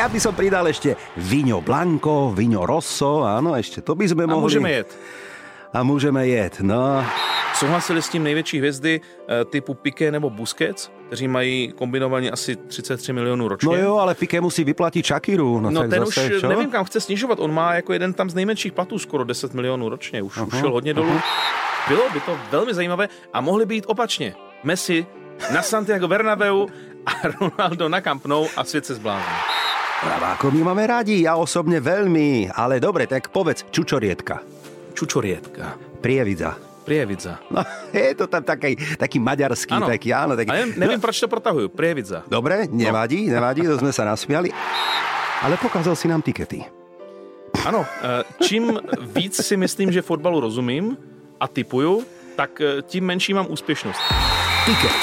Ja by som pridal ešte Vino Blanco, Vino Rosso, áno, ešte to by sme A mohli. můžeme jet. A môžeme jet, no. Souhlasili s tím největší hvězdy eh, typu Piqué nebo Busquets, kteří mají kombinovaně asi 33 milionů ročně. No jo, ale Piqué musí vyplatiť Shakiru. No, No ten zase, už čo? nevím, kam chce snižovat. On má jako jeden tam z nejmenších platů skoro 10 milionů ročně. Už, už šel hodně dolů. Bylo by to velmi zajímavé a mohli by jít opačně. Messi na Santiago Bernabeu a Ronaldo na Camp Nou a svět se zblázní. Praváko my máme radi, ja osobne veľmi. Ale dobre, tak povedz, čučorietka. Čučorietka. Prievidza. Prievidza. No, je to tam taký, taký maďarský, Ano. taký, áno, taký. A nevím, nevím proč to protahuju. Prievidza. Dobre, nevadí, nevadí, to sme sa nasmiali. Ale pokazal si nám tikety. Ano, eh, čím víc si myslím, že fotbalu rozumím a typuju, tak eh, tím menší mám úspěšnost. Tiket.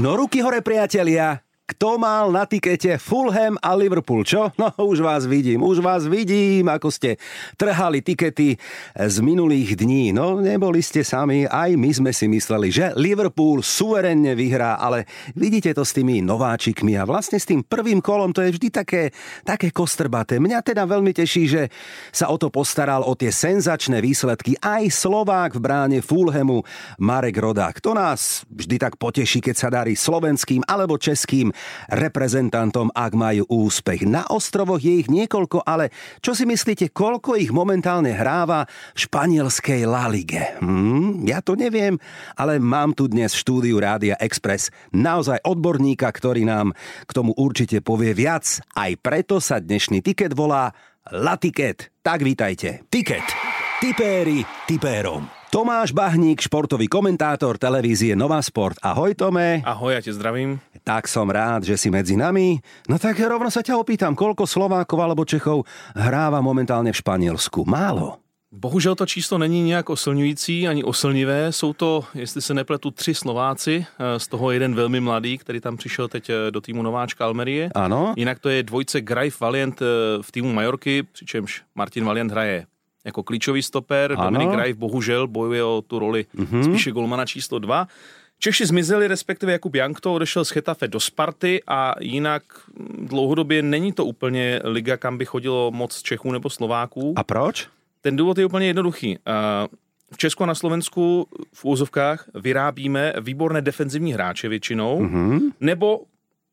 No ruky hore, priatelia. Kto mal na tikete Fulham a Liverpool, čo? No už vás vidím, už vás vidím, ako ste trhali tikety z minulých dní. No neboli ste sami, aj my sme si mysleli, že Liverpool suverenne vyhrá, ale vidíte to s tými nováčikmi a vlastne s tým prvým kolom to je vždy také, také kostrbaté. Mňa teda veľmi teší, že sa o to postaral o tie senzačné výsledky aj Slovák v bráne Fulhamu Marek Rodák. To nás vždy tak poteší, keď sa darí slovenským alebo českým reprezentantom, ak majú úspech. Na ostrovoch je ich niekoľko, ale čo si myslíte, koľko ich momentálne hráva v španielskej La Lige? Hmm, ja to neviem, ale mám tu dnes v štúdiu Rádia Express naozaj odborníka, ktorý nám k tomu určite povie viac. Aj preto sa dnešný tiket volá La Ticket. Tak vítajte. Tiket. Tipéri tipérom. Tomáš Bahník, športový komentátor televízie Nová Sport. Ahoj Tome. Ahoj, já tě zdravím. Tak som rád, že si medzi nami. No tak rovno sa ťa opýtam, koľko Slovákov alebo Čechov hráva momentálne v Španielsku? Málo. Bohužel to číslo není nějak oslňující ani oslnivé. Jsou to, jestli se nepletu, tři Slováci, eh, z toho jeden velmi mladý, který tam přišel teď eh, do týmu Nováčka Almerie. Áno? Jinak to je dvojce Graif Valiant eh, v týmu Majorky, přičemž Martin Valiant hraje jako klíčový stoper. Ano. Dominik Graif bohužel bojuje o tu roli mm-hmm. spíše golmana číslo dva. Češi zmizeli, respektive Jakub Jankto odešel z Chetafe do Sparty a jinak dlouhodobě není to úplně liga, kam by chodilo moc Čechů nebo Slováků. A proč? Ten důvod je úplně jednoduchý. Eh, V Česku a na Slovensku v úzovkách vyrábíme výborné defenzivní hráče většinou, mm-hmm. nebo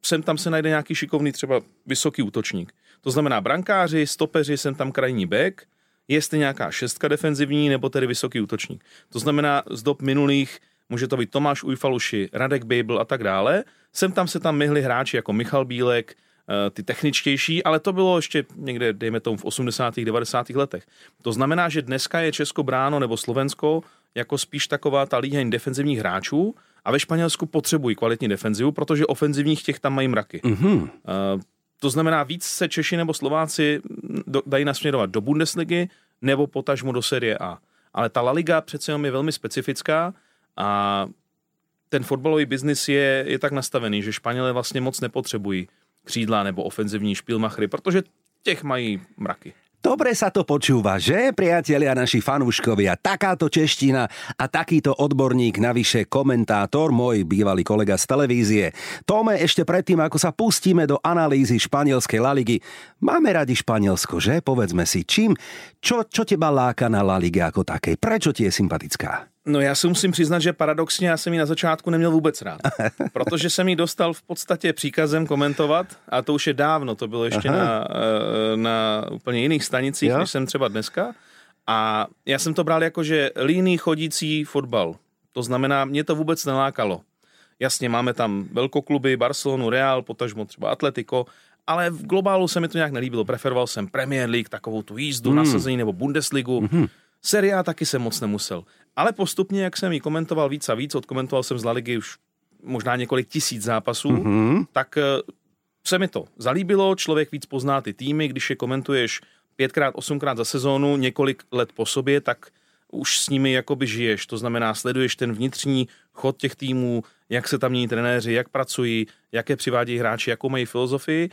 sem tam se najde nějaký šikovný třeba vysoký útočník. To znamená brankáři, stopeři, sem tam krajní back, jestli nějaká šestka defenzivní, nebo tedy vysoký útočník. To znamená z dob minulých může to být Tomáš Ujfaluši, Radek Babel a tak dále. Sem tam se tam myhli hráči jako Michal Bílek, eh, ty techničtější, ale to bylo ještě někde, dejme tomu, v 80. 90. letech. To znamená, že dneska je Česko bráno nebo Slovensko jako spíš taková ta líheň defenzivních hráčů a ve Španělsku potřebují kvalitní defenzivu, protože ofenzivních těch tam mají mraky. Mhm. To znamená, víc se Češi nebo Slováci do, dají nasměrovat do Bundesligy nebo potažmo do série A. Ale ta La Liga přece jenom je velmi specifická a ten fotbalový biznis je, je tak nastavený, že Španělé vlastně moc nepotřebují křídla nebo ofenzivní špilmachry, protože těch mají mraky. Dobre sa to počúva, že, priatelia naši fanúškovia? Takáto čeština a takýto odborník, navyše komentátor, môj bývalý kolega z televízie. Tome, ešte predtým, ako sa pustíme do analýzy španielskej La Ligy, máme radi Španielsko, že? Povedzme si, čím, čo, čo teba láka na La Ligue ako takej? Prečo ti je sympatická? No já si musím přiznat, že paradoxně já jsem ji na začátku neměl vůbec rád. Protože jsem ji dostal v podstatě příkazem komentovat a to už je dávno, to bylo ještě na, eh, na úplně jiných stanicích, Jo. než jsem třeba dneska. A já jsem to bral jako, že líný chodící fotbal. To znamená, mě to vůbec nelákalo. Jasně, máme tam velkokluby, Barcelonu, Real, potažmo třeba Atletico, ale v globálu se mi to nějak nelíbilo. Preferoval jsem Premier League, takovou tu jízdu, mm. nasazení nebo Bundesligu. Mm-hmm. Serie A taky jsem moc nemusel. Ale postupně, jak jsem ji komentoval víc a víc, odkomentoval jsem z La Ligy už možná několik tisíc zápasů, mm-hmm. tak eh, se mi to zalíbilo, člověk víc pozná ty týmy, když je komentuješ pětkrát, osmkrát za sezónu, několik let po sobě, tak už s nimi jakoby žiješ, to znamená sleduješ ten vnitřní chod těch týmů, jak se tam mění trenéři, jak pracují, jaké přivádějí hráči, jakou mají filozofii.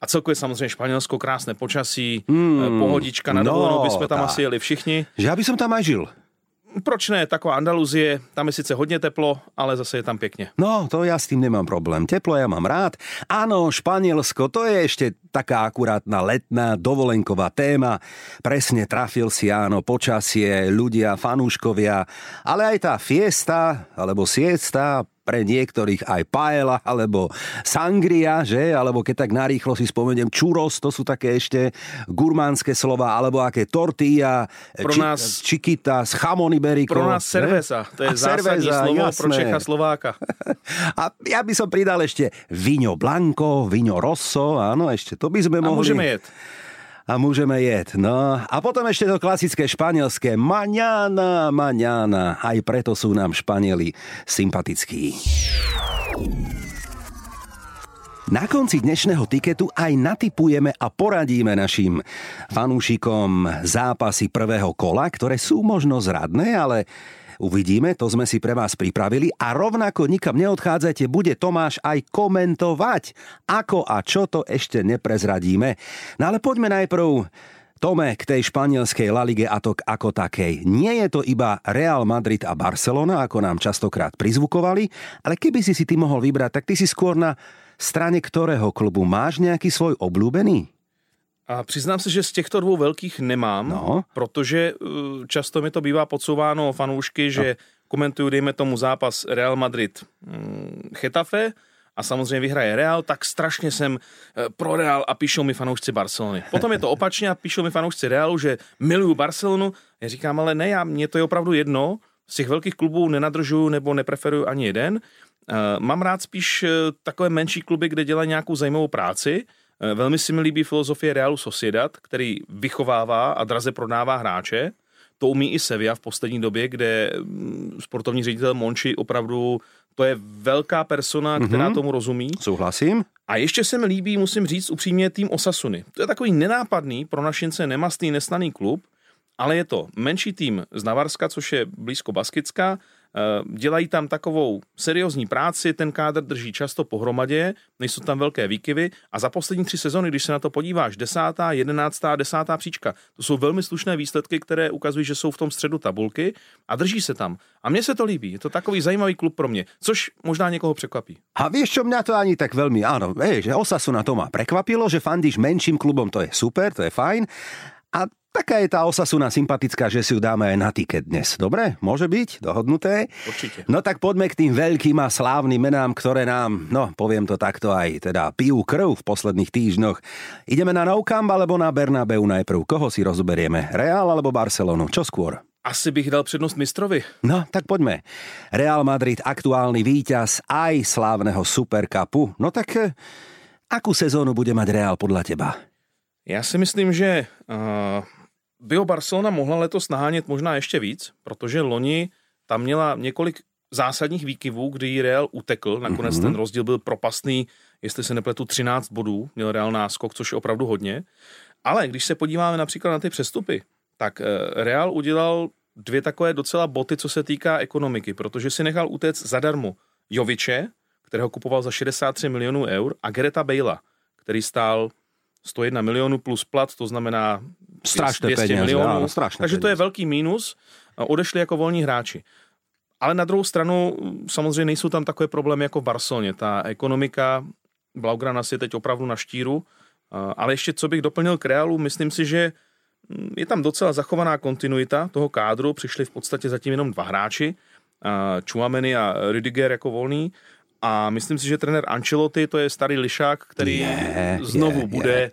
A celkově samozřejmě Španělsko, krásné počasí, hmm, pohodička na dovolenou, no, bychom tam tak. asi jeli všichni. Že já bych tam aj žil proč ne, taková Andaluzie, tam je sice hodně teplo, ale zase je tam pěkně. No, to já s tím nemám problém. Teplo já mám rád. Ano, Španělsko, to je ještě taká akurátna letná dovolenková téma. Presne trafil si, áno, počasie, ľudia, fanúškovia, ale aj tá fiesta, alebo siesta, pre niektorých aj paela alebo sangria, že? Alebo keď tak narýchlo si spomeniem čuros, to sú také ešte gurmánske slova, alebo aké tortilla, pro či, nás, čikita, chamon iberico. Pro nás cerveza, to je A zásadní cerveza, slovo jasné. pro Čecha Slováka. A ja by som pridal ešte víno blanco, víno rosso, áno, ešte to by sme mohli. A môžeme jet a môžeme jet. No a potom ešte to klasické španielské maňána, maňána. Aj preto sú nám Španieli sympatickí. Na konci dnešného tiketu aj natypujeme a poradíme našim fanúšikom zápasy prvého kola, ktoré sú možno zradné, ale Uvidíme, to sme si pre vás pripravili a rovnako nikam neodchádzajte, bude Tomáš aj komentovať, ako a čo to ešte neprezradíme. No ale poďme najprv Tome, k tej španielskej La Ligue a to ako takej. Nie je to iba Real Madrid a Barcelona, ako nám častokrát prizvukovali, ale keby si si ty mohol vybrať, tak ty si skôr na strane ktorého klubu? Máš nejaký svoj obľúbený? A přiznám se, že z těchto dvou velkých nemám, no. protože uh, často mi to bývá podsouváno fanoušky, že no. komentuju, dejme tomu, zápas Real Madrid mm, Chetafe a samozřejmě vyhraje Real, tak strašně jsem eh, pro Real a píšou mi fanoušci Barcelony. Potom je to opačně a píšou mi fanoušci Realu, že miluju Barcelonu. Já říkám, ale ne, já, mně to je opravdu jedno. Z těch velkých klubů nenadržuju nebo nepreferuju ani jeden. Uh, mám rád spíš takové menší kluby, kde dělají nějakou zajímavou práci, Eh, velmi si mi líbí filozofie Realu Sociedad, který vychovává a draze prodává hráče. To umí i Sevilla v poslední době, kde mm, sportovní ředitel Monči opravdu to je velká persona, mhm. která mm-hmm. tomu rozumí. Souhlasím. A ještě se mi líbí, musím říct upřímně, tým Osasuny. To je takový nenápadný, pro našince nemastný, nesnaný klub, ale je to menší tým z Navarska, což je blízko Baskicka, Eh, dělají tam takovou seriózní práci, ten kádr drží často pohromadě, nejsou tam velké výkyvy a za poslední tři sezony, když se na to podíváš, desátá, jedenáctá, desátá příčka, to jsou velmi slušné výsledky, které ukazují, že jsou v tom středu tabulky a drží se tam. A mně se to líbí, je to takový zajímavý klub pro mě, což možná někoho překvapí. A víš, čo mňa to ani tak velmi, ano, je, že Osasu na to má prekvapilo, že fandíš menším klubom, to je super, to je fajn. A taká je tá Osasuna sympatická, že si ju dáme aj na tiket dnes. Dobre? Môže byť? Dohodnuté? Určite. No tak poďme k tým veľkým a slávnym menám, ktoré nám, no poviem to takto aj, teda pijú krv v posledných týždňoch. Ideme na Nou Camp alebo na Bernabeu najprv? Koho si rozoberieme? Real alebo Barcelonu? Čo skôr? Asi bych dal přednost mistrovi. No, tak poďme. Real Madrid, aktuálny víťaz aj slávneho Supercupu. No tak eh, akú sezónu bude mať Real podľa teba? Já si myslím, že uh, Bio Barcelona mohla letos nahánět možná ještě víc, protože loni tam měla několik zásadních výkyvů, kdy jí Real utekl. Nakonec mm-hmm. ten rozdíl byl propastný, jestli se nepletu 13 bodů, měl Real náskok, což je opravdu hodně. Ale když se podíváme například na ty přestupy, tak eh, Real udělal dvě takové docela boty, co se týká ekonomiky, protože si nechal utéct zadarmo Joviče, kterého kupoval za 63 milionů eur, a Gereta Bejla, který stál 101 milionů plus plat, to znamená strašné 200 peněz, milionů. Áno, strašné Takže peněz. to je velký mínus. Odešli jako volní hráči. Ale na druhou stranu samozřejmě nejsou tam takové problémy jako v Barceloně. Ta ekonomika Blaugrana je teď opravdu na štíru. Ale ještě co bych doplnil k Realu, myslím si, že mm, je tam docela zachovaná kontinuita toho kádru. Přišli v podstatě zatím jenom dva hráči, Chuameni a Rüdiger jako volný. A myslím si, že trenér Ancelotti to je starý lišák, který je, znovu je, bude je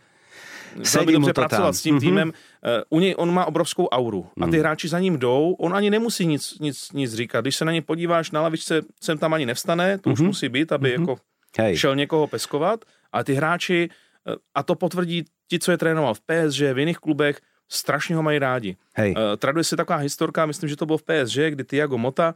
velmi dobře pracovat tam. s tím mm-hmm. týmem. Uh, u něj on má obrovskou auru a ty mm. hráči za ním jdou, on ani nemusí nic, nic, nic říkat. Když se na ně podíváš na lavičce, sem tam ani nevstane, to mm-hmm. už mhm. musí být, aby mm-hmm. jako Hej. šel někoho peskovat, ale ty hráči, uh, a to potvrdí ti, co je trénoval v PSG, v jiných klubech, strašně ho mají rádi. Hej. Uh, traduje se taková historka, myslím, že to bylo v PSG, kdy Tiago Mota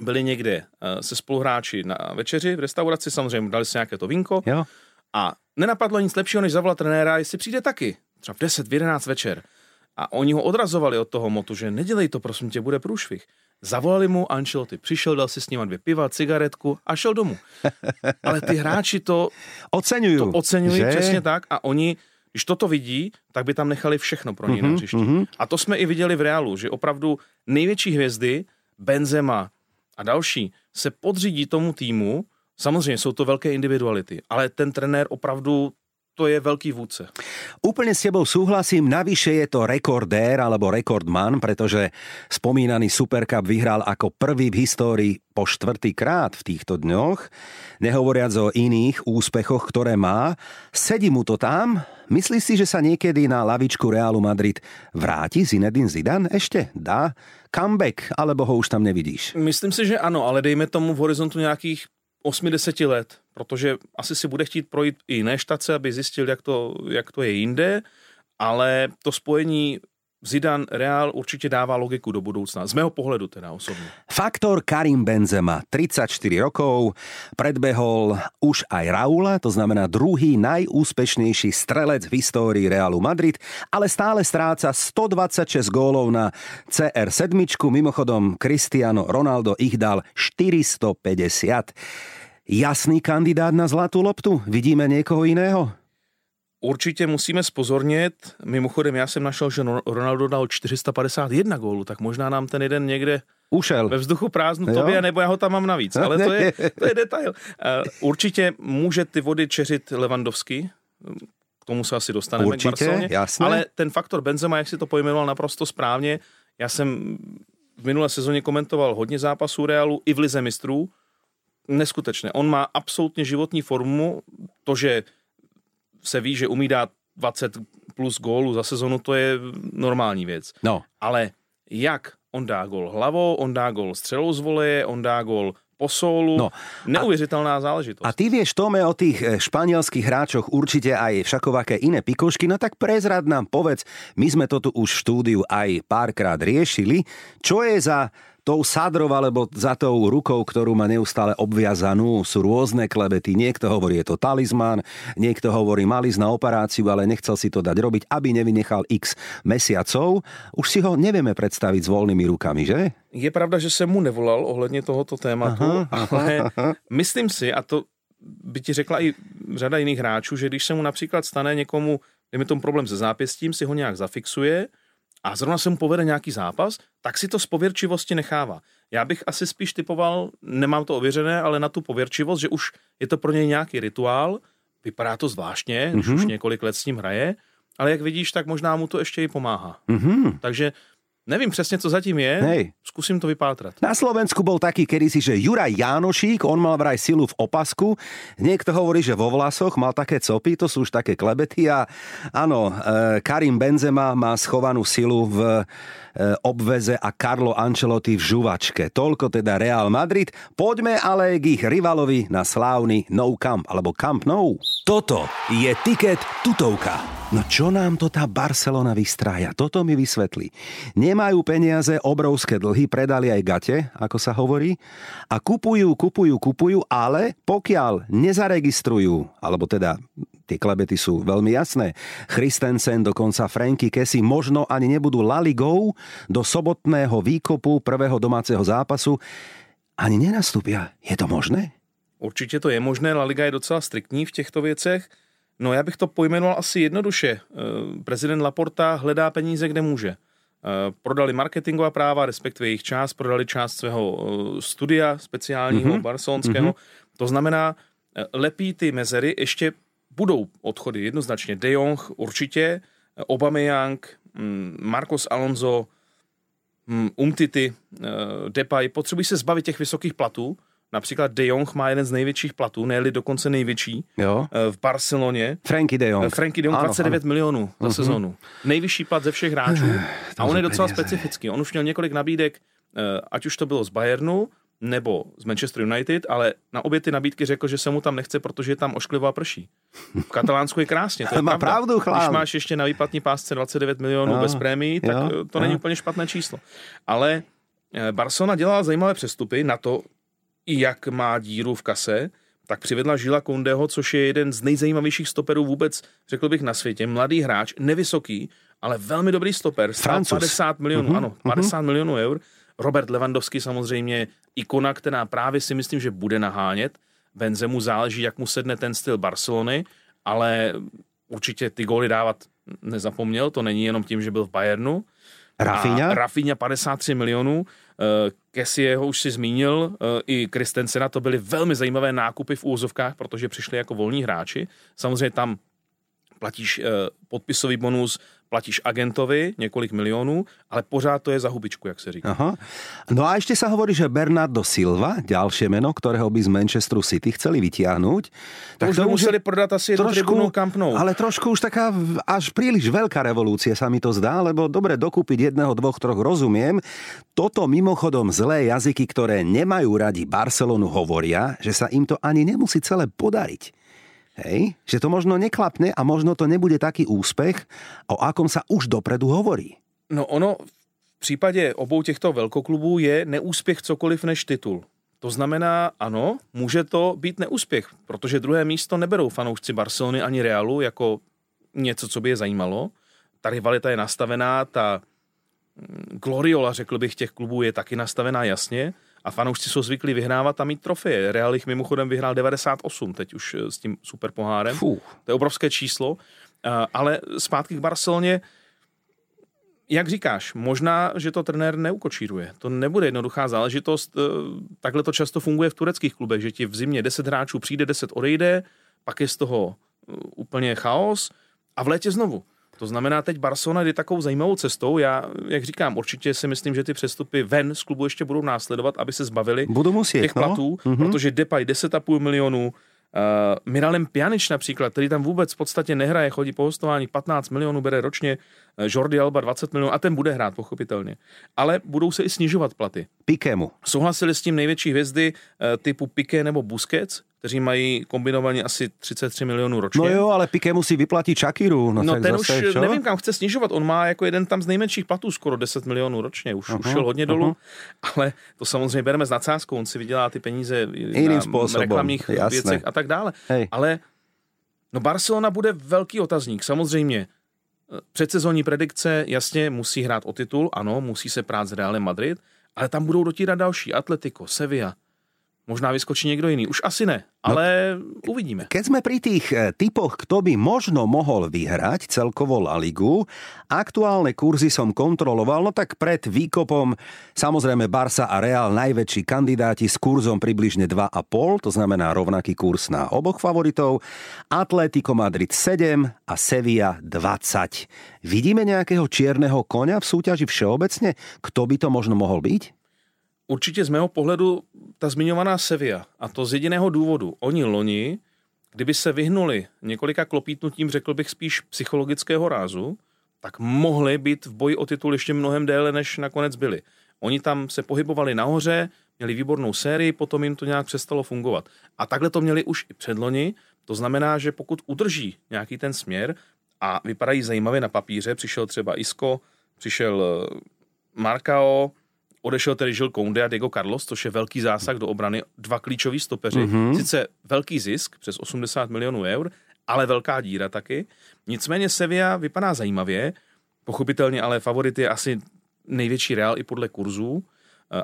byli někde uh, se spoluhráči na večeři v restauraci, samozřejmě dali si nějaké to vinko. Jo A nenapadlo nic lepšího, než zavolat trenéra, jestli přijde taky. Třeba v 10, v 11 večer. A oni ho odrazovali od toho motu, že nedělej to, prosím tě, bude průšvih. Zavolali mu Ancelotti, přišel, dal si s ním dvě piva, cigaretku a šel domů. Ale ty hráči to oceňují. To oceňují přesně tak a oni, když toto vidí, tak by tam nechali všechno pro ně mm-hmm, na hřišti. Mm-hmm. A to jsme i viděli v Reálu, že opravdu největší hvězdy, Benzema a další, se podřídí tomu týmu, Samozřejmě jsou to velké individuality, ale ten trenér opravdu to je veľký vúdce. Úplne s tebou súhlasím, navyše je to rekordér alebo rekordman, pretože spomínaný Supercup vyhral ako prvý v histórii po štvrtý krát v týchto dňoch, nehovoriac o iných úspechoch, ktoré má. Sedí mu to tam? Myslíš si, že sa niekedy na lavičku Realu Madrid vráti Zinedine Zidane? Ešte? Dá? Comeback? Alebo ho už tam nevidíš? Myslím si, že ano, ale dejme tomu v horizontu nějakých 80 let, protože asi si bude chtít projít i jiné štace, aby zjistil, jak to, jak to je jinde, ale to spojení Zidane Real určite dáva logiku do budúcna. Z mého pohledu teda osobne. Faktor Karim Benzema, 34 rokov, predbehol už aj Raula, to znamená druhý najúspešnejší strelec v histórii Realu Madrid, ale stále stráca 126 gólov na CR7. Mimochodom, Cristiano Ronaldo ich dal 450. Jasný kandidát na zlatú loptu? Vidíme niekoho iného? Určitě musíme spozornit, mimochodem já jsem našel, že Ronaldo dal 451 gólů, tak možná nám ten jeden někde Ušel. Ve vzduchu prázdnu tobě, nebo já ho tam mám navíc, ale to je, to je detail. Eh, určitě může ty vody čeřit Levandovský, k tomu se asi dostaneme Určitě, k Barceloně, jasné. ale ten faktor Benzema, jak si to pojmenoval naprosto správně, já jsem v minulé sezóně komentoval hodně zápasů Realu i v Lize mistrů, neskutečné. On má absolutně životní formu, to, že se ví, že umí dát 20 plus gólů za sezonu, to je normální věc. No. Ale jak on dá gol hlavou, on dá gol střelou z voleje, on dá gol po sólu. No, Neuvěřitelná a, záležitosť. A ty vieš, Tome, o tých eh, španielských hráčoch určite aj všakovaké iné pikošky, no tak prezrad nám povedz, my sme to tu už v štúdiu aj párkrát riešili, čo je za tou sadrou alebo za tou rukou, ktorú má neustále obviazanú. Sú rôzne klebety. Niekto hovorí, je to talizman, niekto hovorí, mal ísť na operáciu, ale nechcel si to dať robiť, aby nevynechal x mesiacov. Už si ho nevieme predstaviť s voľnými rukami, že? Je pravda, že jsem mu nevolal ohledně tohoto tématu, aha, ale aha. myslím si, a to by ti řekla i řada jiných hráčů, že když se mu například stane někomu, dejme tomu problém se zápěstím, si ho nějak zafixuje, a zrovna se mu povede nějaký zápas, tak si to z pověrčivosti nechává. Já bych asi spíš typoval, nemám to ověřené, ale na tu pověrčivost, že už je to pro něj nějaký rituál, vypadá to zvláštně, mm-hmm. už několik let s ním hraje, ale jak vidíš, tak možná mu to ještě i pomáhá. Mm-hmm. Takže Nevím přesně, co zatím je, Hej. skúsim to vypátrat. Na Slovensku bol taký kedysi, že Juraj Jánošík, on mal vraj silu v opasku, niekto hovorí, že vo vlasoch mal také copy, to sú už také klebety a áno, e, Karim Benzema má schovanú silu v e, obveze a Carlo Ancelotti v žuvačke. Toľko teda Real Madrid. Poďme ale k ich rivalovi na slávny No Camp, alebo Camp No. Toto je tiket tutovka. No čo nám to tá Barcelona vystrája? Toto mi vysvetlí. Nemajú peniaze, obrovské dlhy, predali aj gate, ako sa hovorí, a kupujú, kupujú, kupujú, ale pokiaľ nezaregistrujú, alebo teda tie klebety sú veľmi jasné, Christensen, dokonca Franky Kessi možno ani nebudú Laligou do sobotného výkopu prvého domáceho zápasu, ani nenastúpia. Je to možné? Určitě to je možné, La Liga je docela striktní v těchto věcech. No já bych to pojmenoval asi jednoduše. Eh, prezident Laporta hledá peníze, kde může. Eh, prodali marketingová práva, respektive jejich část, prodali část svého eh, studia speciálního mm-hmm. barcelonského. Mm-hmm. To znamená, lepí ty mezery, ještě budou odchody jednoznačně. De Jong určitě, Aubameyang, mm, Marcos Alonso, mm, Umtity, Depay, potřebují se zbavit těch vysokých platů, Například De Jong má jeden z největších platů, ne dokonce největší, jo. Eh, v Barceloně. Franky De Jong. Eh, Franky De Jong, ano, 29 ano. milionů za uh-huh. sezónu. Nejvyšší plat ze všech hráčů. a on je docela peněze. specifický. On už měl několik nabídek, eh, ať už to bylo z Bayernu, nebo z Manchester United, ale na obě ty nabídky řekl, že se mu tam nechce, protože je tam ošklivá prší. V Katalánsku je krásně, to je Má pravda. pravdu, chlán. Když máš ještě na výplatní pásce 29 milionů no, bez prémií, tak jo, to jo. není úplně špatné číslo. Ale Barcelona dělala zajímavé přestupy na to, jak má díru v kase, tak přivedla Žila Kondeho, což je jeden z nejzajímavějších stoperů vůbec, řekl bych, na světě. Mladý hráč, nevysoký, ale velmi dobrý stoper. Francouz. 50 milionů, uh-huh, ano, 50 uh-huh. milionů eur. Robert Lewandowski samozřejmě ikona, která právě si myslím, že bude nahánět. Benzemu záleží, jak mu sedne ten styl Barcelony, ale určitě ty góly dávat nezapomněl, to není jenom tím, že byl v Bayernu. Rafinha? Rafinha 53 milionů, jeho už si zmínil, i Kristensena, to byly velmi zajímavé nákupy v úzovkách, protože přišli jako volní hráči. Samozřejmě tam platíš eh, podpisový bonus, platíš agentovi několik milionů, ale pořád to je za hubičku, jak se říká. Aha. No a ešte sa hovorí, že Bernardo Silva, ďalšie meno, ktorého by z Manchesteru City chceli vytiahnuť. Tak to, museli prodat asi jednu tribunu Camp Nou. Ale trošku už taká až príliš veľká revolúcia sa mi to zdá, lebo dobre dokúpiť jedného, dvoch, troch rozumiem. Toto mimochodom zlé jazyky, ktoré nemajú radi Barcelonu, hovoria, že sa im to ani nemusí celé podariť. Hej? Že to možno neklapne a možno to nebude taký úspech, o akom sa už dopredu hovorí. No ono v případě obou těchto velkoklubů je neúspěch cokoliv než titul. To znamená, ano, může to být neúspěch, protože druhé místo neberou fanoušci Barcelony ani Realu jako něco, co by je zajímalo. Ta rivalita je nastavená, ta mm, gloriola, řekl bych, těch klubů je taky nastavená jasně a fanoušci jsou zvyklí vyhrávat a mít trofeje. Real jich mimochodem vyhrál 98 teď už eh, s tím super pohárem. Fuh. To je obrovské číslo. Eh, ale zpátky k Barceloně, jak říkáš, možná, že to trenér neukočíruje. To nebude jednoduchá záležitost. Eh, takhle to často funguje v tureckých klubech, že ti v zimě 10 hráčů přijde, 10 odejde, pak je z toho úplně chaos a v létě znovu. To znamená, teď Barcelona jde takovou zajímavou cestou. Já, jak říkám, určitě si myslím, že ty přestupy ven z klubu ještě budou následovat, aby se zbavili Budu muset, těch platů, no? mm-hmm. protože Depay 10,5 milionů, Uh, Miralem Pjanič například, který tam vůbec v podstatě nehraje, chodí po hostování, 15 milionů bere ročně, Jordi Alba 20 milionů a ten bude hrát pochopitelně. Ale budou se i snižovat platy. Pikému. Souhlasili s tím největší hvězdy uh, typu Piqué nebo Busquets, kteří mají kombinovaně asi 33 milionů ročně. No jo, ale Piqué musí vyplatit Shakiru. No, no ten zase, už čo? nevím, kam chce snižovat. On má jako jeden tam z nejmenších platů skoro 10 milionů ročně. Už, uh-huh, už šel hodně dolů, uh-huh. ale to samozřejmě bereme s nadsázkou. On si vydělá ty peníze Jiným na způsobem. reklamních Jasné. věcech a tak dále. Hej. Ale no Barcelona bude velký otazník. Samozřejmě předsezonní predikce jasně musí hrát o titul, ano, musí se prát s Realem Madrid, ale tam budou dotírat další. Atletico, Sevilla, Možná vyskočí někdo jiný. Už asi ne, no, ale no, uvidíme. Keď sme pri tých eh, typoch, kto by možno mohol vyhrať celkovo La Ligu, aktuálne kurzy som kontroloval, no tak pred výkopom samozrejme Barsa a Real najväčší kandidáti s kurzom približne 2,5, to znamená rovnaký kurz na oboch favoritov, Atletico Madrid 7 a Sevilla 20. Vidíme nejakého čierneho konia v súťaži všeobecne? Kto by to možno mohol byť? Určitě z mého pohledu ta zmiňovaná Sevilla, a to z jediného důvodu. Oni loni, kdyby se vyhnuli několika klopítnutím, řekl bych spíš psychologického rázu, tak mohli být v boji o titul ještě mnohem déle, než nakonec byli. Oni tam se pohybovali nahoře, měli výbornou sérii, potom jim to nějak přestalo fungovat. A takhle to měli už i předloni, to znamená, že pokud udrží nějaký ten směr a vypadají zajímavě na papíře, přišel třeba Isco, přišel eh, Markao, Odešel tedy Žil Kounde a Diego Carlos, což je velký zásah do obrany, dva klíčoví stopeři. Mm-hmm. Sice velký zisk, přes 80 milionů eur, ale velká díra taky. Nicméně Sevilla vypadá zajímavě, pochopitelně ale favorit je asi největší Real i podle kurzů.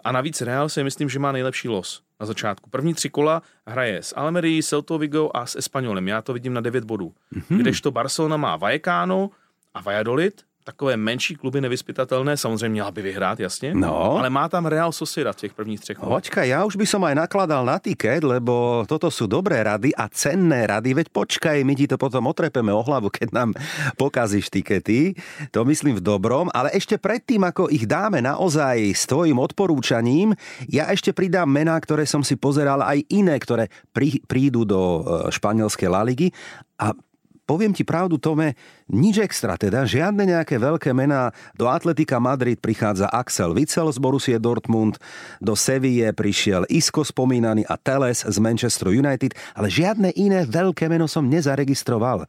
A navíc Real si myslím, že má nejlepší los na začátku. První tři kola hraje s Almerií, Celto Vigo a s Espanolem. Já to vidím na 9 bodů. Mm-hmm. Kdežto Barcelona má Vallecano a Valladolid, takové menší kluby nevyspytatelné, samozřejmě měla by vyhrát, jasně, no. ale má tam Real Sociedad v těch prvních třech. Počkaj, ja už by som aj nakladal na tiket, lebo toto sú dobré rady a cenné rady, veď počkaj, my ti to potom otrepeme o hlavu, keď nám pokazíš tikety, to myslím v dobrom, ale ešte predtým, ako ich dáme naozaj s tvojim odporúčaním, ja ešte pridám mená, ktoré som si pozeral aj iné, ktoré prídu do e, španielskej La Ligy a poviem ti pravdu, Tome, nič extra teda, žiadne nejaké veľké mená. Do Atletika Madrid prichádza Axel Witsel z Borussia Dortmund, do Seville prišiel Isco spomínaný a Teles z Manchester United, ale žiadne iné veľké meno som nezaregistroval.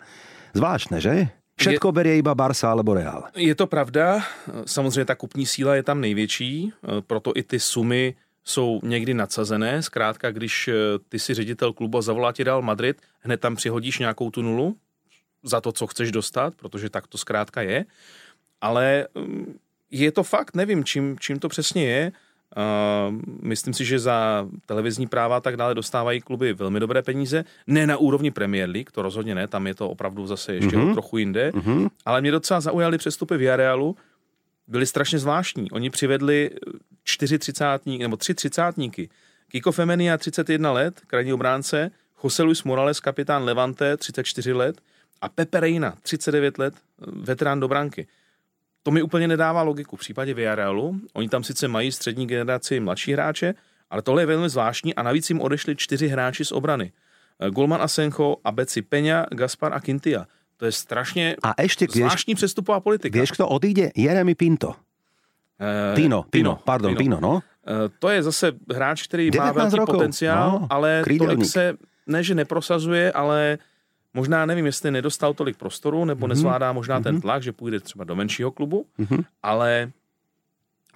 Zvláštne, že? Všetko berie iba Barca alebo Real. Je to pravda, samozřejmě ta kupní síla je tam největší, proto i ty sumy jsou někdy nadsazené. Zkrátka, když eh, ty si ředitel klubu zavolá ti Real Madrid, hned tam přihodíš nějakou tu nulu za to, co chceš dostat, protože tak to zkrátka je. Ale mm, je to fakt, nevím, čím, čím to přesně je. Uh, myslím si, že za televizní práva a tak dále dostávají kluby velmi dobré peníze. Ne na úrovni Premier League, to rozhodně ne, tam je to opravdu zase ještě mm-hmm. trochu jinde. Mm-hmm. Ale mě docela zaujaly přestupy v Arealu, byly strašně zvláštní. Oni přivedli čtyři třicátníky, nebo tři třicátníky. Kiko Femenia, 31 let, krajní obránce, Jose Luis Morales, kapitán Levante, 34 let a Pepe Reina, 39 let, veterán do branky. To mi úplně nedává logiku. V případě Villarrealu, oni tam sice mají střední generaci mladší hráče, ale tohle je velmi zvláštní a navíc jim odešli čtyři hráči z obrany. Golman Asenjo, Abeci Peňa, Gaspar a Quintia. To je strašně a ešte, zvláštní vieš, přestupová politika. Vieš, kto odíde? Jeremy Pinto. Uh, Tino, Tino, pardon, Tino, Tino no. Uh, to je zase hráč, který má velký rokov. potenciál, no, ale krídelník. tolik se, ne že neprosazuje, ale možná nevím, jestli nedostal tolik prostoru, nebo mm-hmm. nezvládá možná mm-hmm. ten mhm. tlak, že půjde třeba do menšího klubu, mm-hmm. ale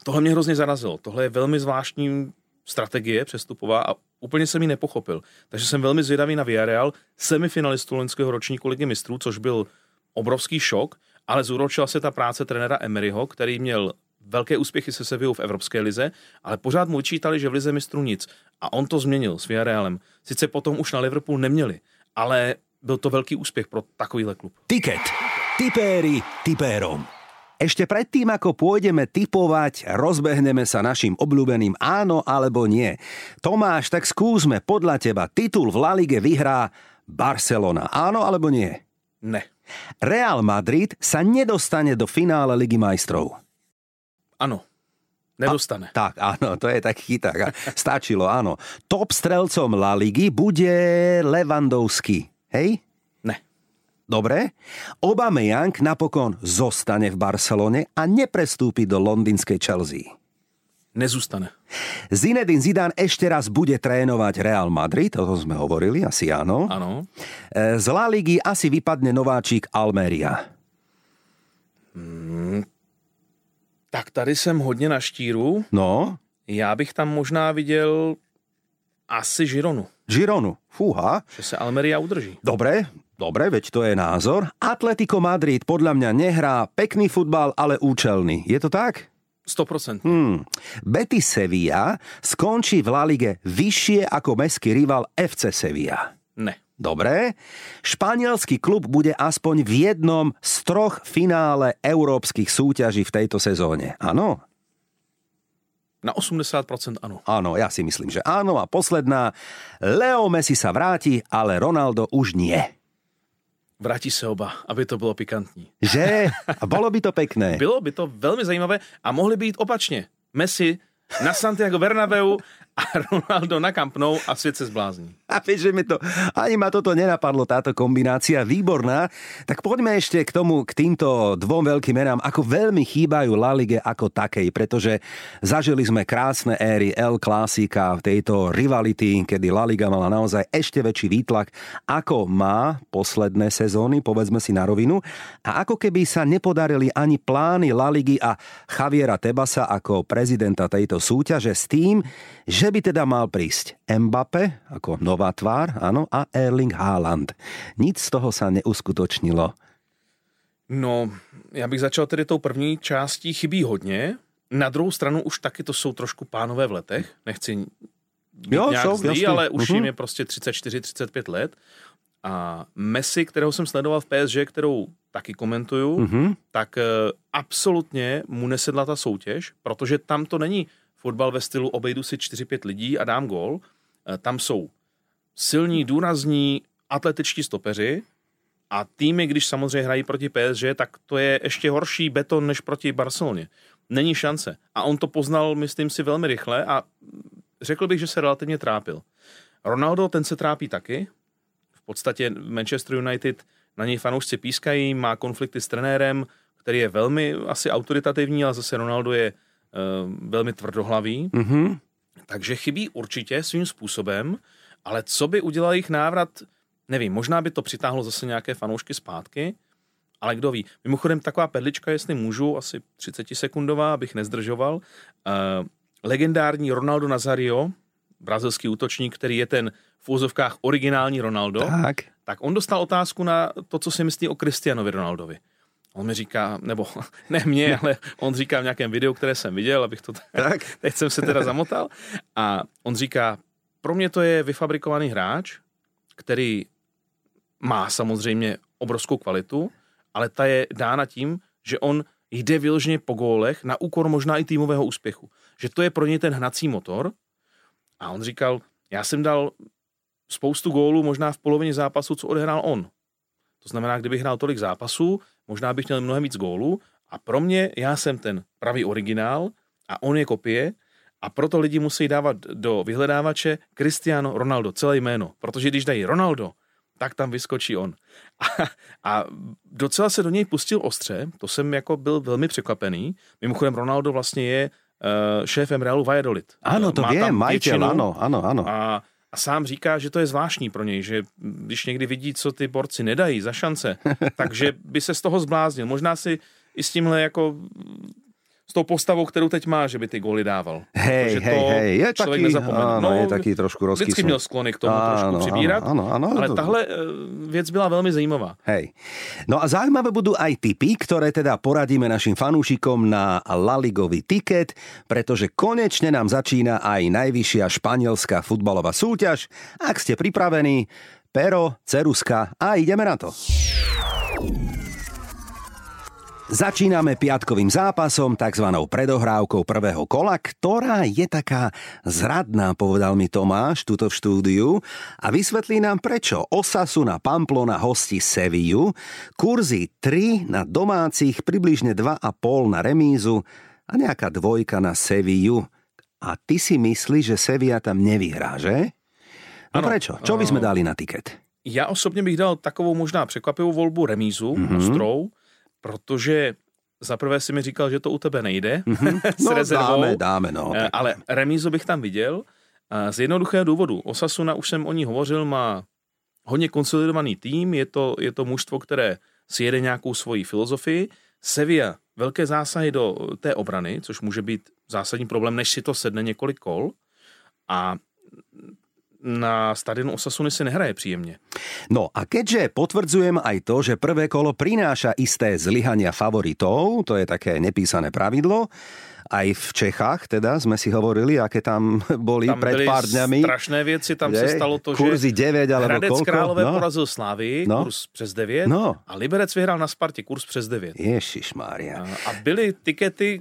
tohle mě hrozně zarazilo. Tohle je velmi zvláštní strategie přestupová a úplně jsem ji nepochopil. Takže jsem velmi zvědavý na Villarreal, semifinalistu loňského ročníku ligy mistrů, což byl obrovský šok, ale zúročila se ta práce trenéra Emeryho, který měl velké úspěchy se Sevillou v Evropské lize, ale pořád mu vyčítali, že v lize mistrů nic. A on to změnil s Villarrealem. Sice potom už na Liverpool neměli, ale byl to velký úspěch pro takovýhle klub. Ticket. Tipéri tipérom. Ešte predtým, ako pôjdeme typovať, rozbehneme sa našim obľúbeným áno alebo nie. Tomáš, tak skúsme, podľa teba titul v La Lige vyhrá Barcelona. Áno alebo nie? Ne. Real Madrid sa nedostane do finále Ligy majstrov. Áno. Nedostane. A, tak, áno, to je tak chyták. Stačilo, áno. Top strelcom La Ligy bude Levandovský. Hej? Dobre? Young napokon zostane v Barcelone a neprestúpi do londýnskej Chelsea. Nezústane. Zinedine Zidane ešte raz bude trénovať Real Madrid, o tom sme hovorili, asi áno. Áno. E, z La Ligy asi vypadne nováčik Almeria. Hmm, tak tady jsem hodně na štíru. No. Já bych tam možná viděl asi Žironu. Žironu, fúha. Že se Almeria udrží. Dobre, Dobre, veď to je názor. Atletico Madrid podľa mňa nehrá pekný futbal, ale účelný. Je to tak? 100%. Hmm. Betis Sevilla skončí v La Lige vyššie ako meský rival FC Sevilla. Ne. Dobre. Španielský klub bude aspoň v jednom z troch finále európskych súťaží v tejto sezóne. Áno? Na 80% áno. Áno, ja si myslím, že áno. A posledná. Leo Messi sa vráti, ale Ronaldo už nie. Vráti se oba, aby to bylo pikantní. Že? A bolo by to pekné. Bylo by to velmi zajímavé a mohli být opačně. Messi na Santiago Bernabeu a Ronaldo na Camp Nou a svět se zblázní. A vieš, že mi to, ani ma toto nenapadlo, táto kombinácia, výborná. Tak poďme ešte k tomu, k týmto dvom veľkým menám, ako veľmi chýbajú La Lige ako takej, pretože zažili sme krásne éry El Clásica, tejto rivality, kedy La Liga mala naozaj ešte väčší výtlak, ako má posledné sezóny, povedzme si na rovinu. A ako keby sa nepodarili ani plány La Ligy a Javiera Tebasa ako prezidenta tejto súťaže s tým, že by teda mal prísť Mbappe ako nová tvár, áno, a Erling Haaland. Nic z toho sa neuskutočnilo. No, já bych začal tedy tou první částí, chybí hodně. Na druhou stranu už taky to jsou trošku pánové v letech. Nechci být jo, nějak jsou, zlý, jasný. ale už uh-huh. jim je prostě 34-35 let. A Messi, kterého jsem sledoval v PSG, kterou taky komentuju, uh-huh. tak uh, absolutně mu nesedla ta soutěž, protože tam to není fotbal ve stylu obejdu si 4-5 lidí a dám gol. Eh, tam jsou silní, důrazní, atletičtí stopeři a týmy, když samozřejmě hrají proti PSG, tak to je ještě horší beton než proti Barceloně. Není šance. A on to poznal, myslím si, velmi rychle a řekl bych, že se relativně trápil. Ronaldo, ten se trápí taky. V podstatě Manchester United na něj fanoušci pískají, má konflikty s trenérem, který je velmi asi autoritativní, ale zase Ronaldo je velmi tvrdohlavý. Mm-hmm. Takže chybí určitě svým způsobem, ale co by udělal jejich návrat, nevím, možná by to přitáhlo zase nějaké fanoušky zpátky, ale kdo ví. Mimochodem taková pedlička, jestli můžu, asi 30 sekundová, abych nezdržoval. Uh, legendární Ronaldo Nazario, brazilský útočník, který je ten v úzovkách originální Ronaldo, Tak. tak on dostal otázku na to, co si myslí o Cristianovi Ronaldovi. On mi říká, nebo ne mě, ale on říká v nějakém videu, které jsem viděl, abych to Tak. teď jsem se teda zamotal. A on říká, pro mě to je vyfabrikovaný hráč, který má samozřejmě obrovskou kvalitu, ale ta je dána tím, že on jde vyloženě po gólech na úkor možná i týmového úspěchu. Že to je pro něj ten hnací motor. A on říkal, já jsem dal spoustu gólů možná v polovině zápasu, co odehrál on. To znamená, kdybych hrál tolik zápasů, možná bych měl mnohem víc gólů a pro mě, já jsem ten pravý originál a on je kopie a proto lidi musí dávat do vyhledávače Cristiano Ronaldo, celé jméno, protože když dají Ronaldo, tak tam vyskočí on. A, a docela se do něj pustil ostře, to jsem jako byl velmi překvapený. Mimochodem Ronaldo vlastně je uh, šéfem Realu Valladolid. Áno, to Má majiteľ, většinu áno, áno, áno. a, a sám říká, že to je zvláštní pro něj, že když někdy vidí, co ty borci nedají za šance, takže by se z toho zbláznil. Možná si i s tímhle jako s tou postavou, kterou teď má, že by ty góly dával. Hej, Protože hej, to hej, je člověk nezapomene. áno, No, je taký trošku Vždycky rozkysnutý. měl sklony k tomu trošku přibírat, Áno, áno, ale to- tahle eh, věc byla velmi zajímavá. Hej. No a zaujímavé budú aj tipy, ktoré teda poradíme našim fanúšikom na La Ligový tiket, pretože konečne nám začína aj najvyššia španielská futbalová súťaž. Ak ste pripravení, pero, ceruska a ideme na to. Začíname piatkovým zápasom, tzv. predohrávkou prvého kola, ktorá je taká zradná, povedal mi Tomáš, tuto v štúdiu a vysvetlí nám prečo. Osasuna Pamplona hostí Sevillu, kurzy 3 na domácich, približne 2,5 na remízu a nejaká dvojka na Sevillu. A ty si myslíš, že Sevilla tam nevyhrá, že? No Ano. prečo? Čo by sme dali na tiket? Já osobně bych dal takovou možná překvapivou volbu remízu, Mhm. mm-hmm. ostrou, protože za prvé si mi říkal, že to u tebe nejde s No rezervou. dáme, dáme, no. Eh, Ale remízu bych tam viděl z jednoduchého důvodu. Osasuna, už jsem o ní hovořil, má hodně konsolidovaný tým, je to, je to mužstvo, které si jede nějakou svoji filozofii. Sevilla, velké zásahy do té obrany, což může být zásadní problém, než si to sedne několik kol. A na stadionu Osasuny si nehraje příjemně. No a keďže potvrdzujem aj to, že prvé kolo prináša isté zlyhania favoritov, to je také nepísané pravidlo, aj v Čechách teda sme si hovorili, aké tam boli Tam pred pár dňami. strašné věci, tam se Jej, stalo to, kurzy že 9 alebo Hradec koľko? Králové No. porazil Slávy, No. kurz přes 9 No. a Liberec vyhrál na Spartě kurz přes 9. Ježiš Mária. A byly tikety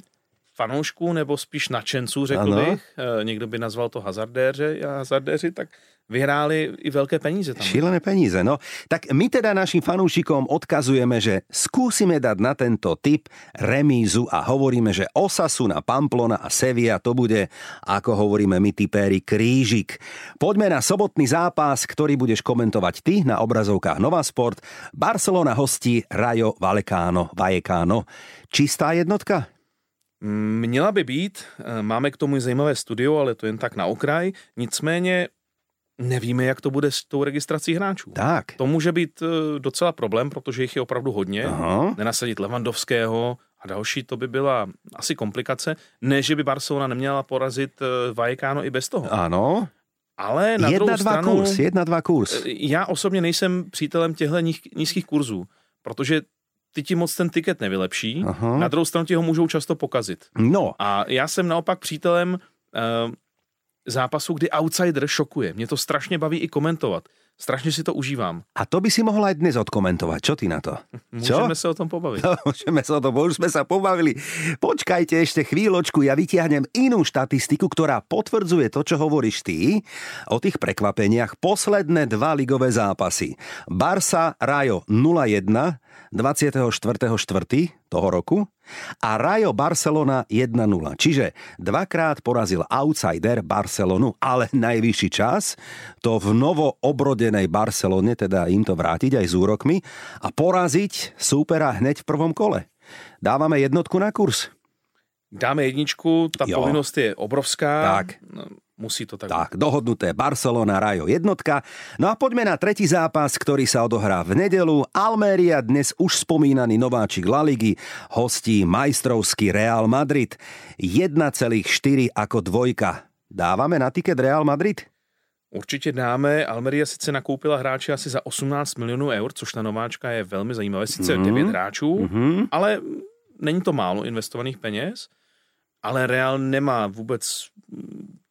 fanoušků nebo spíš nadšenců, řekl Ano. bych. Eh, Někdo by nazval to hazardéři, hazardéři, tak vyhráli i velké peníze tam. Šilené peníze, no. Tak my teda našim fanúšikom odkazujeme, že skúsime dať na tento typ remízu a hovoríme, že Osasuna, Pamplona a Sevilla to bude, ako hovoríme my typéri, krížik. Poďme na sobotný zápas, ktorý budeš komentovať ty na obrazovkách Nova Sport. Barcelona hostí Rayo Vallecano, Vallecano. Čistá jednotka? Měla by být, eh, máme k tomu i zajímavé studio, ale to jen tak na okraj, nicméně nevíme, jak to bude s tou registrací hráčů. Tak. To může být eh, docela problém, protože jich je opravdu hodně. Aha. Nenasadit Levandovského a další, to by byla asi komplikace. Ne, že by Barcelona neměla porazit eh, Vallecano i bez toho. Áno. Ale na druhou 1-2 stranu, kurz, 1-2 kurz. eh, já osobně nejsem přítelem těchto nízkých kurzů, protože ty ti moc ten tiket nevylepší. Aha. Na druhou stranu ti ho můžou často pokazit. No, A já jsem naopak přítelem uh, zápasu, kdy outsider šokuje. Mě to strašně baví i komentovat. Strašně si to užívám. a to by si mohla aj dnes odkomentovať. Čo ty na to? Můžeme se o tom pobavit. No, môžeme sa o tom, už sme sa pobavili. Počkajte ešte chvíľočku, ja vytiahnem inú štatistiku, ktorá potvrdzuje to, čo hovoríš ty o tých prekvapeniach. Posledné dva ligové zápasy. Barsa Rajo 0-1 24.4. toho roku a Rajo Barcelona 1-0. Čiže dvakrát porazil outsider Barcelonu, ale najvyšší čas to v novo obrodenej Barcelone, teda im to vrátiť aj s úrokmi a poraziť súpera hneď v prvom kole. Dávame jednotku na kurz. Dáme jedničku, ta Jo. povinnost je obrovská. Tak. Musí to tak Tak, dohodnuté Barcelona, Rajo jednotka. No a poďme na tretí zápas, ktorý sa odohrá v nedelu. Alméria dnes už spomínaný nováčik La Ligy hostí majstrovský Real Madrid. 1,4 ako dvojka. Dávame na tiket Real Madrid? Určitě dáme. Almeria sice nakoupila hráče asi za 18 milionů eur, což ta nováčka je velmi zajímavé. Sice mm-hmm. 9 hráčů, mm-hmm. ale není to málo investovaných peněz. Ale Real nemá vůbec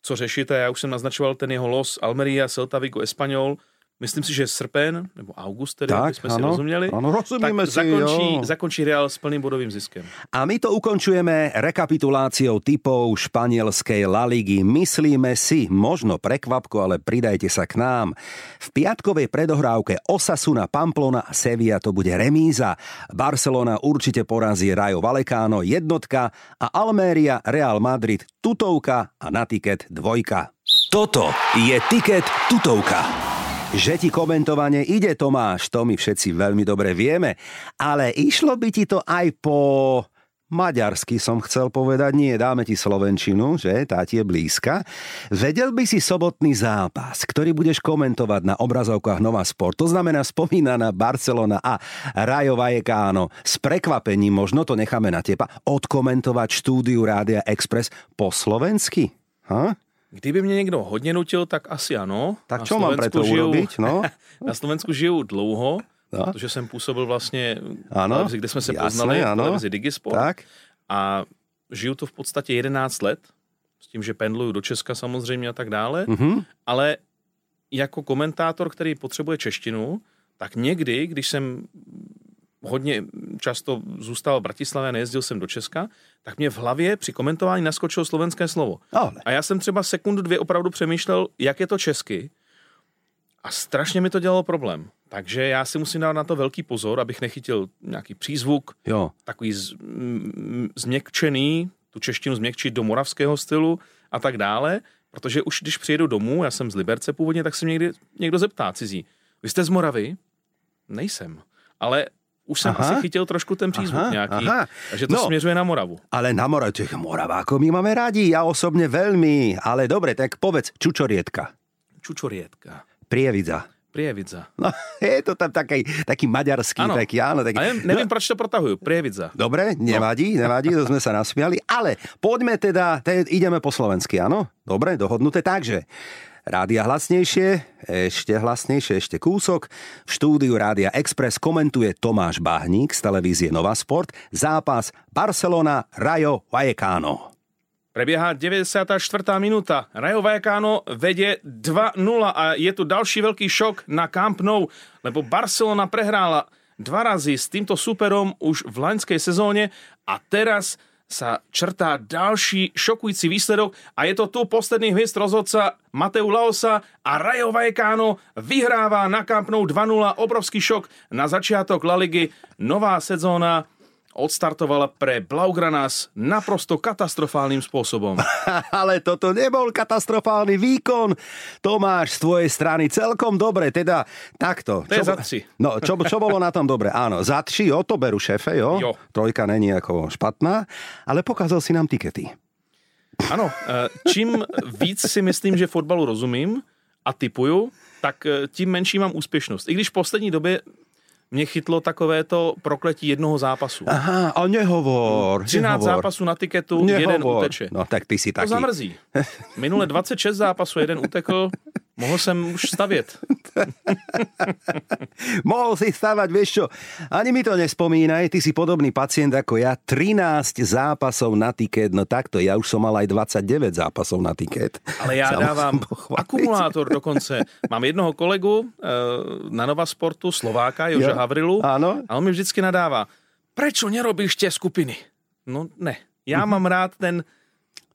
co řešit. A já už jsem naznačoval ten jeho los Almeria, Celta Vigo, Espanyol, Myslím si, že srpen, nebo august tedy, tak, jsme ano, si rozuměli, ano, rozumíme tak si, zakončí, jo. zakončí Real s plným bodovým ziskem. A my to ukončujeme rekapituláciou typov španielskej La Ligy. Myslíme si, možno prekvapko, ale pridajte sa k nám. V piatkovej predohrávke Osasuna, Pamplona a Sevilla to bude remíza. Barcelona určite porazí Rayo Vallecano jednotka a Alméria Real Madrid tutovka a na tiket dvojka. Toto je tiket tutovka. Že ti komentovanie ide, Tomáš, to my všetci veľmi dobre vieme, ale išlo by ti to aj po maďarsky som chcel povedať, nie, dáme ti slovenčinu, že, tá ti je blízka. Vedel by si sobotný zápas, ktorý budeš komentovať na obrazovkách Nova Sport, to znamená spomínaná Barcelona a Rayo Vallecano, s prekvapením, možno to necháme na teba, odkomentovať štúdiu Rádia Express po slovensky? Ha? Kdyby mě někdo hodně nutil, tak asi ano. Tak čo mám preto žiju, urobiť? No? na Slovensku žiju dlouho, no? protože jsem působil vlastně ano, televizi, kde jsme se jasné, poznali, ano. televizi Digisport. Tak? A žiju to v podstatě 11 let, s tím, že pendluju do Česka samozřejmě a tak dále, Mhm. ale jako komentátor, který potřebuje češtinu, tak někdy, když jsem hodně často zůstal v Bratislavě a nejezdil jsem do Česka, tak mě v hlavě při komentování naskočilo slovenské slovo. Ale. A já jsem třeba sekundu, dvě opravdu přemýšlel, jak je to česky a strašně mi to dělalo problém. Takže já si musím dát na to velký pozor, abych nechytil nějaký přízvuk, Jo. takový z, m, změkčený, tu češtinu změkčit do moravského stylu a tak dále, protože už když přijedu domů, já jsem z Liberce původně, tak se mě někdy někdo zeptá cizí. Vy jste z Moravy? Nejsem. Ale už jsem Aha. asi chytil trošku ten přízvuk Aha, nějaký, aha. takže to No. směřuje na Moravu. Ale na Moravu, těch Moravákov my máme radi, ja osobne veľmi, ale dobre, tak povedz, Čučorietka, Čučorietka, Prievidza. Prievidza. No, je to tam taký, taký maďarský, Áno. taký, áno, taký. A nevím, nevím proč to protahuju. Prievidza. Dobre, nevadí, nevadí, to sme sa nasmiali, ale poďme teda, te, ideme po slovensky, áno? Dobre, dohodnuté, takže Rádia hlasnejšie, ešte hlasnejšie, ešte kúsok. V štúdiu Rádia Express komentuje Tomáš Bahník z televízie Nova Sport zápas Barcelona Rayo Vallecano. Prebieha 94. minúta. Rayo Vallecano vedie 2-0 a je tu další veľký šok na Camp Nou, lebo Barcelona prehrála dva razy s týmto superom už v laňskej sezóne a teraz sa črtá další šokujúci výsledok a je to tu posledný hviezd rozhodca Mateu Laosa a Rayo Vallecano vyhráva na Camp Nou 2-0. Obrovský šok na začiatok La Ligy. Nová sezóna odstartovala pre Blaugranas naprosto katastrofálnym spôsobom. Ale toto nebol katastrofálny výkon. Tomáš, z tvojej strany celkom dobre, teda takto. To je Čo za tři. No, čo, čo bolo na tom dobre? Áno, za tři, jo, to berú šéfe, jo? Jo. Trojka není ako špatná, ale pokazal si nám tikety. Ano, eh, čím víc si myslím, že fotbalu rozumím a typuju, tak eh, tím menší mám úspěšnost. I když v poslední době mě chytlo takovéto prokletí jednoho zápasu. Aha, a nehovor. 13 nehovor. zápasů na tiketu, jeden Nehovor. uteče. No tak ty si To taký. zamrzí. Minule 26 zápasů, jeden utekl, mohl jsem už stavět. Mohol si stavať, vieš čo, ani mi to nespomínaj, ty si podobný pacient ako ja, 13 zápasov na tiket, no takto, ja už som mal aj 29 zápasov na tiket. Ale já dávám akumulátor dokonce. Mám jednoho kolegu eh, na Nova Sportu, Slováka, Joža Jo. Havrilu. Áno. A on mi vždycky nadává, prečo nerobíš tie skupiny? No ne, já mám rád ten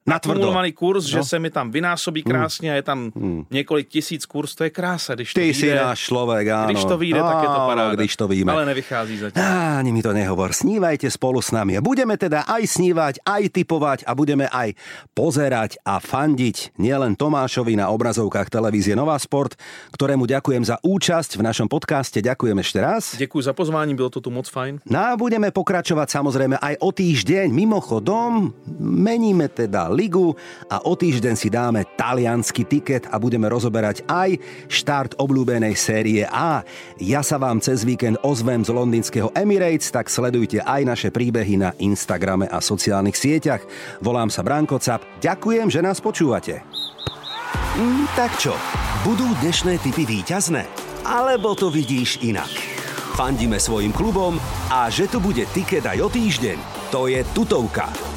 Natvrdo. akumulovaný kurz, že No. se mi tam vynásobí krásně a je tam několik tisíc kurz, to je krása, když to Ty si vyjde. náš človek, áno. Když to vyjde, tak je to Áno, paráda. Když to vyjme. Ale nevychází zatím. Á, Ani mi to nehovor. Snívajte spolu s nami. A budeme teda aj snívať, aj typovať a budeme aj pozerať a fandiť nielen Tomášovi na obrazovkách televízie Nová Sport, ktorému ďakujem za účasť v našom podcaste. Ďakujem ešte raz. Děkuji za pozvání, bylo to tu moc fajn. No a budeme pokračovať samozrejme aj o týždeň. Mimochodom, meníme teda ligu a o týždeň si dáme talianský tiket a budeme rozoberať aj štart obľúbenej série A. Ja sa vám cez víkend ozvem z londýnskeho Emirates, tak sledujte aj naše príbehy na Instagrame a sociálnych sieťach. Volám sa Branko Cap. Ďakujem, že nás počúvate. Mm, tak čo, budú dnešné typy víťazné? Alebo to vidíš inak? Fandíme svojim klubom a že tu bude tiket aj o týždeň, to je tutovka.